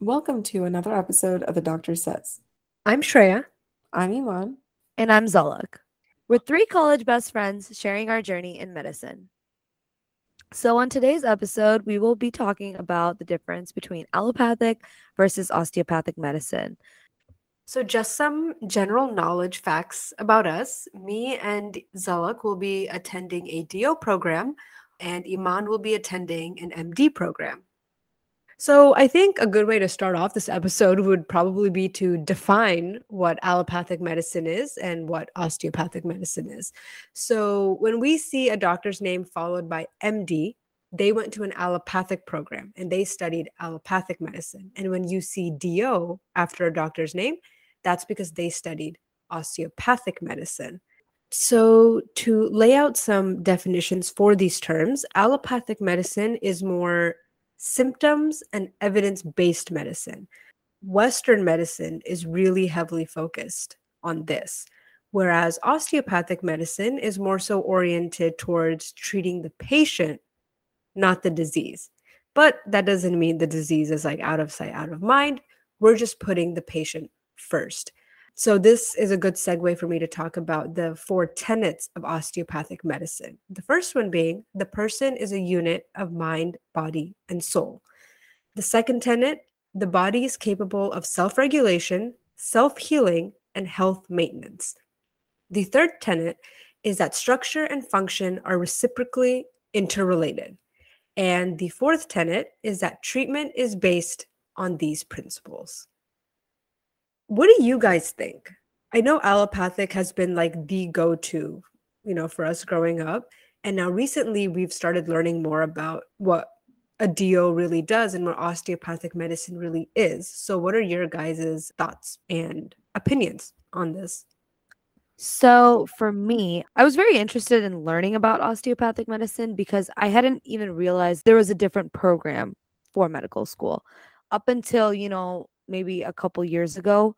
Welcome to another episode of The Doctor Says. I'm Shreya. I'm Iman. And I'm Zalak. We're three college best friends sharing our journey in medicine. So, on today's episode, we will be talking about the difference between allopathic versus osteopathic medicine. So, just some general knowledge facts about us. Me and Zalak will be attending a DO program, and Iman will be attending an MD program. So, I think a good way to start off this episode would probably be to define what allopathic medicine is and what osteopathic medicine is. So, when we see a doctor's name followed by MD, they went to an allopathic program and they studied allopathic medicine. And when you see DO after a doctor's name, that's because they studied osteopathic medicine. So, to lay out some definitions for these terms, allopathic medicine is more symptoms and evidence based medicine. Western medicine is really heavily focused on this, whereas osteopathic medicine is more so oriented towards treating the patient, not the disease. But that doesn't mean the disease is like out of sight, out of mind. We're just putting the patient first. So, this is a good segue for me to talk about the four tenets of osteopathic medicine. The first one being the person is a unit of mind, body, and soul. The second tenet, the body is capable of self regulation, self healing, and health maintenance. The third tenet is that structure and function are reciprocally interrelated. And the fourth tenet is that treatment is based on these principles. What do you guys think? I know allopathic has been like the go to, you know, for us growing up. And now recently we've started learning more about what a DO really does and what osteopathic medicine really is. So, what are your guys' thoughts and opinions on this? So, for me, I was very interested in learning about osteopathic medicine because I hadn't even realized there was a different program for medical school. Up until, you know, maybe a couple years ago,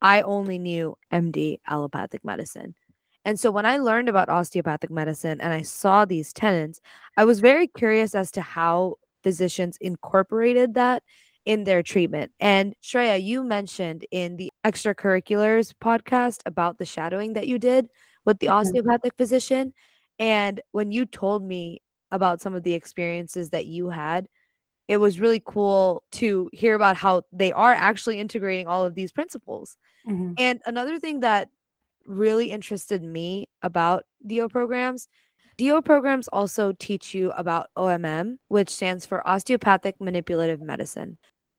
I only knew MD allopathic medicine. And so when I learned about osteopathic medicine and I saw these tenets, I was very curious as to how physicians incorporated that in their treatment. And Shreya, you mentioned in the extracurriculars podcast about the shadowing that you did with the mm-hmm. osteopathic physician. And when you told me about some of the experiences that you had, it was really cool to hear about how they are actually integrating all of these principles. Mm-hmm. And another thing that really interested me about DO programs, DO programs also teach you about OMM, which stands for Osteopathic Manipulative Medicine.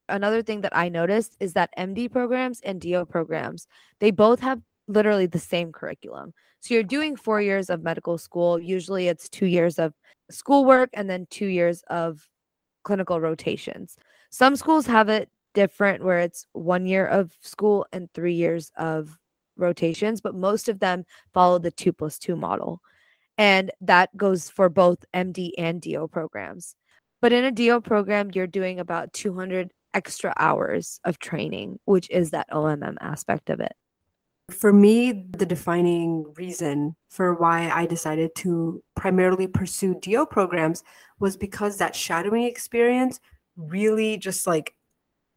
Another thing that I noticed is that MD programs and DO programs, they both have literally the same curriculum. So you're doing 4 years of medical school, usually it's 2 years of schoolwork and then 2 years of clinical rotations. Some schools have it different where it's one year of school and three years of rotations, but most of them follow the two plus two model. And that goes for both MD and DO programs. But in a DO program, you're doing about 200 extra hours of training, which is that OMM aspect of it. For me, the defining reason for why I decided to primarily pursue DO programs was because that shadowing experience really just like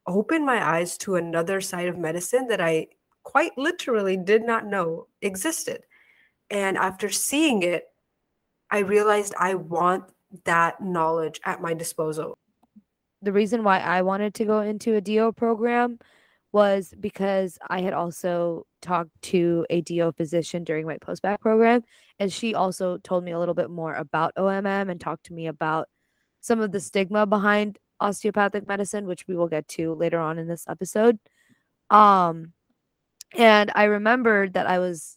opened my eyes to another side of medicine that I quite literally did not know existed. And after seeing it, I realized I want that knowledge at my disposal. The reason why I wanted to go into a DO program was because I had also talked to a DO physician during my post-bac program, and she also told me a little bit more about OMM and talked to me about some of the stigma behind osteopathic medicine, which we will get to later on in this episode. Um, and I remembered that I was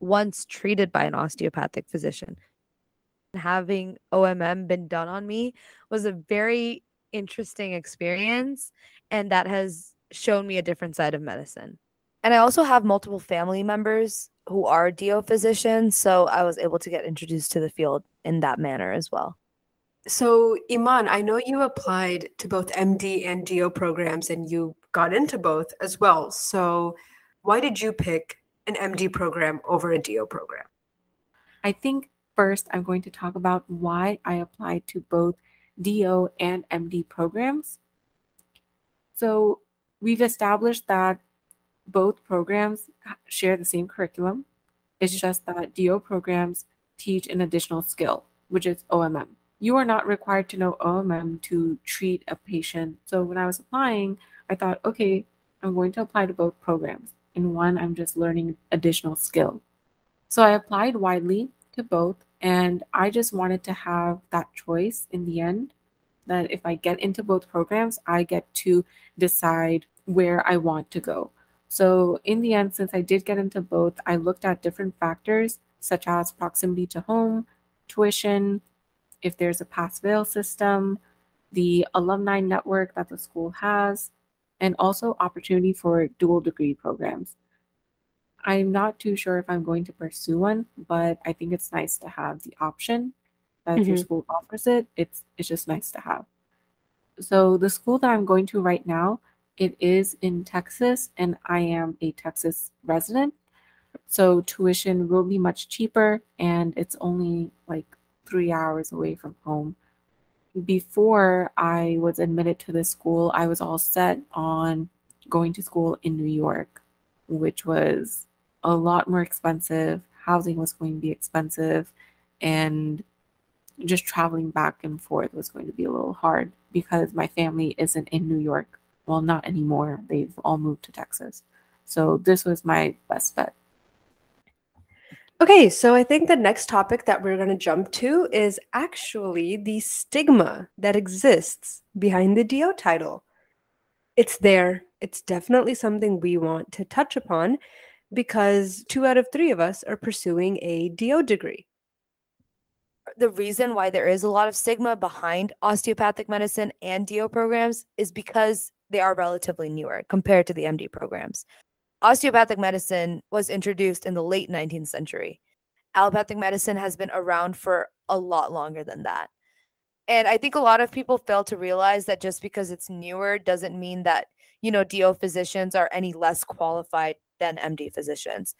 once treated by an osteopathic physician. Having OMM been done on me was a very interesting experience, and that has shown me a different side of medicine. And I also have multiple family members who are DO physicians, so I was able to get introduced to the field in that manner as well. So, Iman, I know you applied to both MD and DO programs and you got into both as well. So, why did you pick an MD program over a DO program? I think first I'm going to talk about why I applied to both DO and MD programs. So we've established that both programs share the same curriculum. It's mm-hmm. just that DO programs teach an additional skill, which is OMM. You are not required to know OMM to treat a patient. So when I was applying, I thought, okay, I'm going to apply to both programs. In one, I'm just learning additional skill. So I applied widely to both, and I just wanted to have that choice in the end that if I get into both programs, I get to decide where I want to go. So, in the end, since I did get into both, I looked at different factors such as proximity to home, tuition, if there's a pass fail system, the alumni network that the school has, and also opportunity for dual degree programs. I'm not too sure if I'm going to pursue one, but I think it's nice to have the option that if your mm-hmm. school offers it, it's it's just nice to have. So the school that I'm going to right now, it is in Texas, and I am a Texas resident. So tuition will be much cheaper, and it's only like three hours away from home. Before I was admitted to this school, I was all set on going to school in New York, which was a lot more expensive. Housing was going to be expensive, and just traveling back and forth was going to be a little hard because my family isn't in New York. Well, not anymore. They've all moved to Texas. So this was my best bet. Okay, so I think the next topic that we're going to jump to is actually the stigma that exists behind the DO title. It's there. It's definitely something we want to touch upon because two out of three of us are pursuing a DO degree. The reason why there is a lot of stigma behind osteopathic medicine and DO programs is because they are relatively newer compared to the MD programs. Osteopathic medicine was introduced in the late 19th century. Allopathic medicine has been around for a lot longer than that. And I think a lot of people fail to realize that just because it's newer doesn't mean that, you know, DO physicians are any less qualified than MD physicians.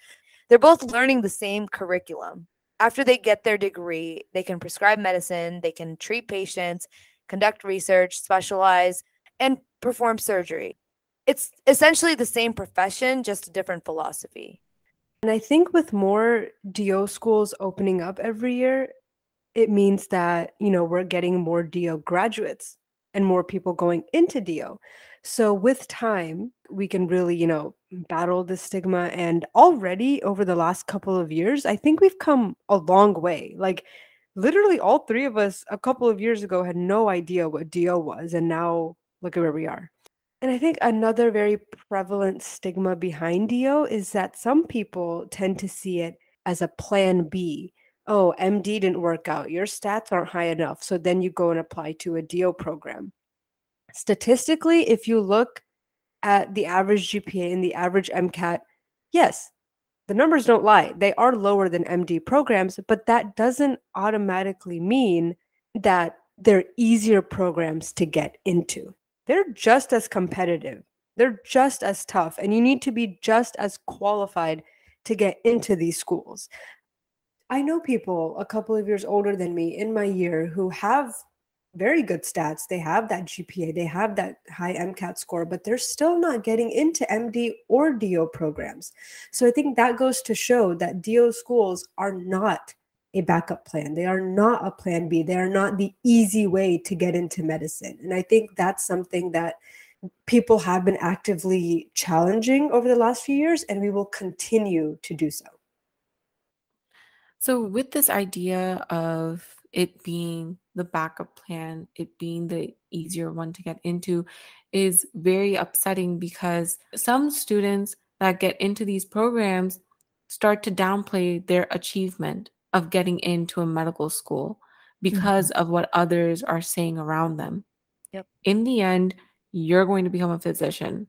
They're both learning the same curriculum after they get their degree, they can prescribe medicine, they can treat patients, conduct research, specialize, and perform surgery. It's essentially the same profession, just a different philosophy. And I think with more DO schools opening up every year, it means that, you know, we're getting more DO graduates and more people going into DO. So with time, we can really, you know, battle the stigma. And already over the last couple of years, I think we've come a long way. Like literally all three of us a couple of years ago had no idea what DO was. And now look at where we are. And I think another very prevalent stigma behind DO is that some people tend to see it as a plan B. Oh, MD didn't work out. Your stats aren't high enough. So then you go and apply to a DO program. Statistically, if you look at the average GPA and the average MCAT, yes, the numbers don't lie. They are lower than MD programs, but that doesn't automatically mean that they're easier programs to get into they're just as competitive. They're just as tough, and you need to be just as qualified to get into these schools. I know people a couple of years older than me in my year who have very good stats. They have that GPA, they have that high MCAT score, but they're still not getting into MD or DO programs. So I think that goes to show that DO schools are not a backup plan. They are not a plan B. They are not the easy way to get into medicine. And I think that's something that people have been actively challenging over the last few years, and we will continue to do so. So, with this idea of it being the backup plan, it being the easier one to get into, is very upsetting because some students that get into these programs start to downplay their achievement of getting into a medical school mm-hmm. because of what others are saying around them. Yep. In the end, you're going to become a physician.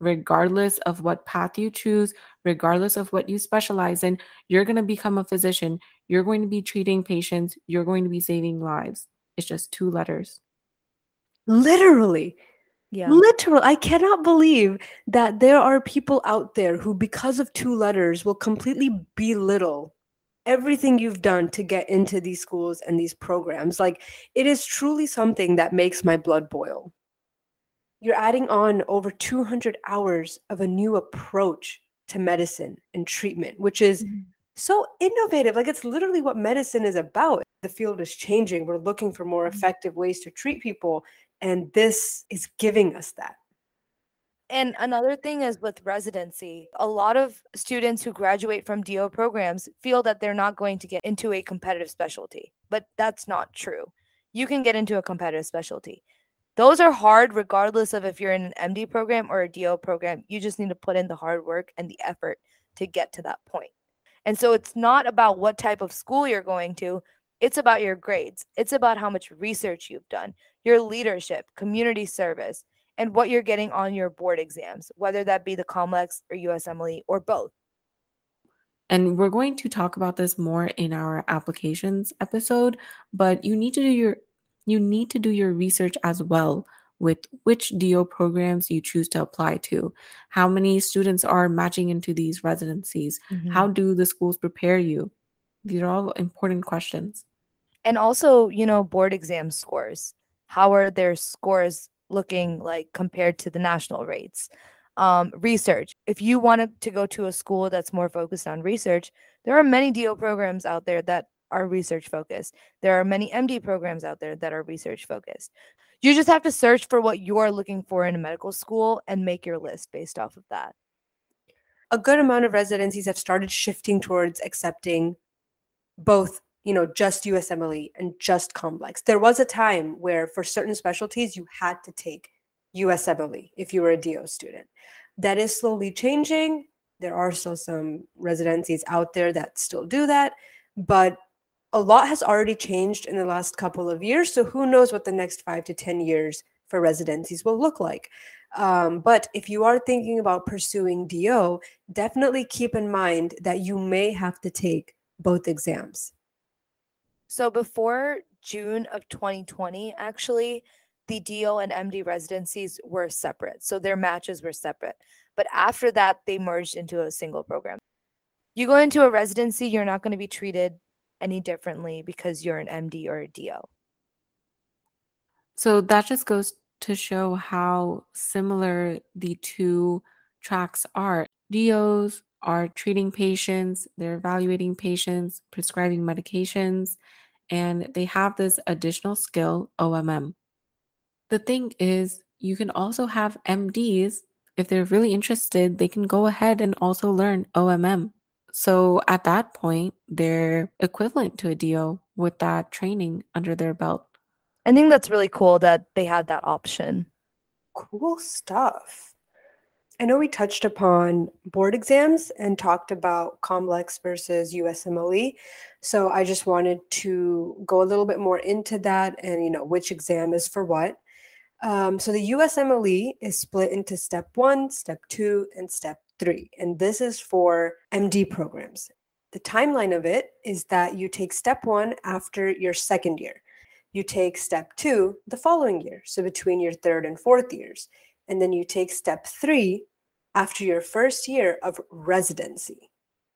Regardless of what path you choose, regardless of what you specialize in, you're going to become a physician. You're going to be treating patients. You're going to be saving lives. It's just two letters. Literally. Yeah. Literal. I cannot believe that there are people out there who, because of two letters, will completely belittle everything you've done to get into these schools and these programs. Like, it is truly something that makes my blood boil. You're adding on over 200 hours of a new approach to medicine and treatment, which is Mhm. so innovative. Like it's literally what medicine is about. The field is changing. We're looking for more Mhm. effective ways to treat people. And this is giving us that. And another thing is with residency, a lot of students who graduate from DO programs feel that they're not going to get into a competitive specialty, but that's not true. You can get into a competitive specialty. Those are hard regardless of if you're in an MD program or a DO program. You just need to put in the hard work and the effort to get to that point. And so it's not about what type of school you're going to, it's about your grades. It's about how much research you've done, your leadership, community service, and what you're getting on your board exams, whether that be the COMLEX or USMLE or both. And we're going to talk about this more in our applications episode, but you need to do your you need to do your research as well with which DO programs you choose to apply to. How many students are matching into these residencies? How do the schools prepare you? These are all important questions. and also, you know, board exam scores. How are their scores looking like compared to the national rates? Um, research. If you wanted to go to a school that's more focused on research, there are many DO programs out there that are research focused. There are many MD programs out there that are research focused. You just have to search for what you're looking for in a medical school and make your list based off of that. a good amount of residencies have started shifting towards accepting both you know just usmle and just COMLEX there was a time where for certain specialties you had to take usmle if you were a do student that is slowly changing there are still some residencies out there that still do that but a lot has already changed in the last couple of years so who knows what the next five to ten years for residencies will look like um, but if you are thinking about pursuing do definitely keep in mind that you may have to take both exams. So before June of 2020, actually, the DO and MD residencies were separate. So their matches were separate. But after that, they merged into a single program. You go into a residency, you're not going to be treated any differently because you're an MD or a DO. So that just goes to show how similar the two tracks are. DOs are treating patients, they're evaluating patients, prescribing medications, and they have this additional skill, OMM. The thing is, you can also have MDs. If they're really interested, they can go ahead and also learn OMM. So at that point, they're equivalent to a DO with that training under their belt. I think that's really cool that they had that option. Cool stuff. I know we touched upon board exams and talked about COMLEX versus USMLE. So I just wanted to go a little bit more into that and, you know, which exam is for what. Um, so the USMLE is split into step one, step two, and step three. And this is for MD programs. The timeline of it is that you take step one after your second year. You take step two the following year, so between your third and fourth years. And then you take step three after your first year of residency.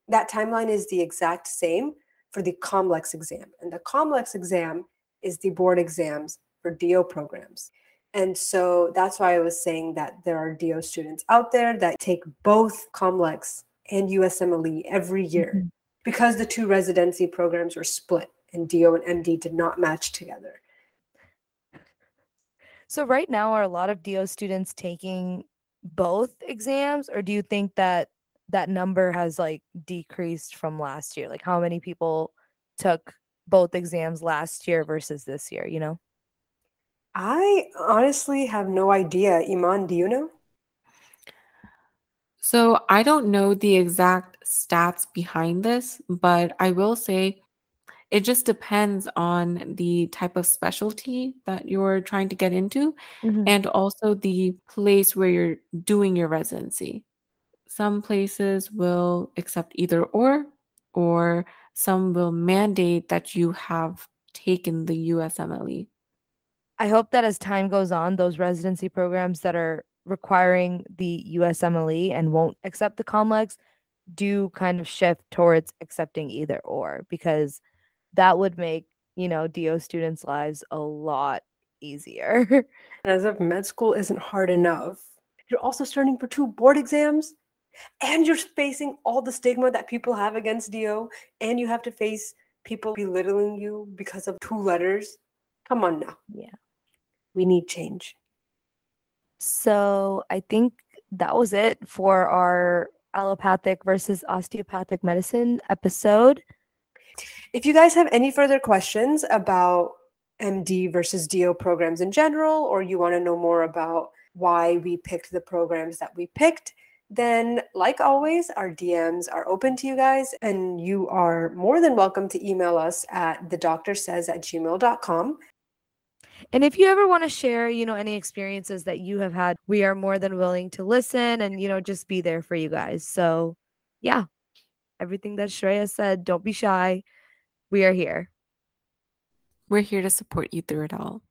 That timeline is the exact same for the COMLEX exam. And the COMLEX exam is the board exams for DO programs. And so that's why I was saying that there are DO students out there that take both COMLEX and USMLE every year Mhm. because the two residency programs were split and DO and MD did not match together. So right now, are a lot of DO students taking both exams, or do you think that that number has like decreased from last year? Like how many people took both exams last year versus this year, you know? I honestly have no idea. Iman, do you know? So I don't know the exact stats behind this, but I will say it just depends on the type of specialty that you're trying to get into mm-hmm. and also the place where you're doing your residency. Some places will accept either or, or some will mandate that you have taken the USMLE. I hope that as time goes on, those residency programs that are requiring the USMLE and won't accept the COMLEX do kind of shift towards accepting either or because that would make, you know, DO students' lives a lot easier. As if med school isn't hard enough, you're also starting for two board exams and you're facing all the stigma that people have against DO, and you have to face people belittling you because of two letters. Come on now. Yeah. We need change. So I think that was it for our allopathic versus osteopathic medicine episode. If you guys have any further questions about MD versus DO programs in general, or you want to know more about why we picked the programs that we picked, then like always, our DMs are open to you guys, and you are more than welcome to email us at the doctor says at gmail.com. And if you ever want to share, you know, any experiences that you have had, we are more than willing to listen and, you know, just be there for you guys. So, yeah, everything that Shreya said, don't be shy. We are here. We're here to support you through it all.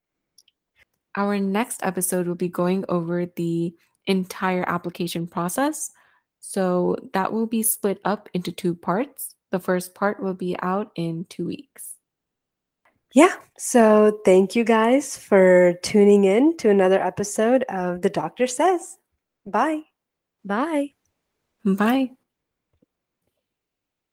Our next episode will be going over the entire application process. So that will be split up into two parts. The first part will be out in two weeks. Yeah. So thank you guys for tuning in to another episode of The Doctor Says. Bye. Bye. Bye.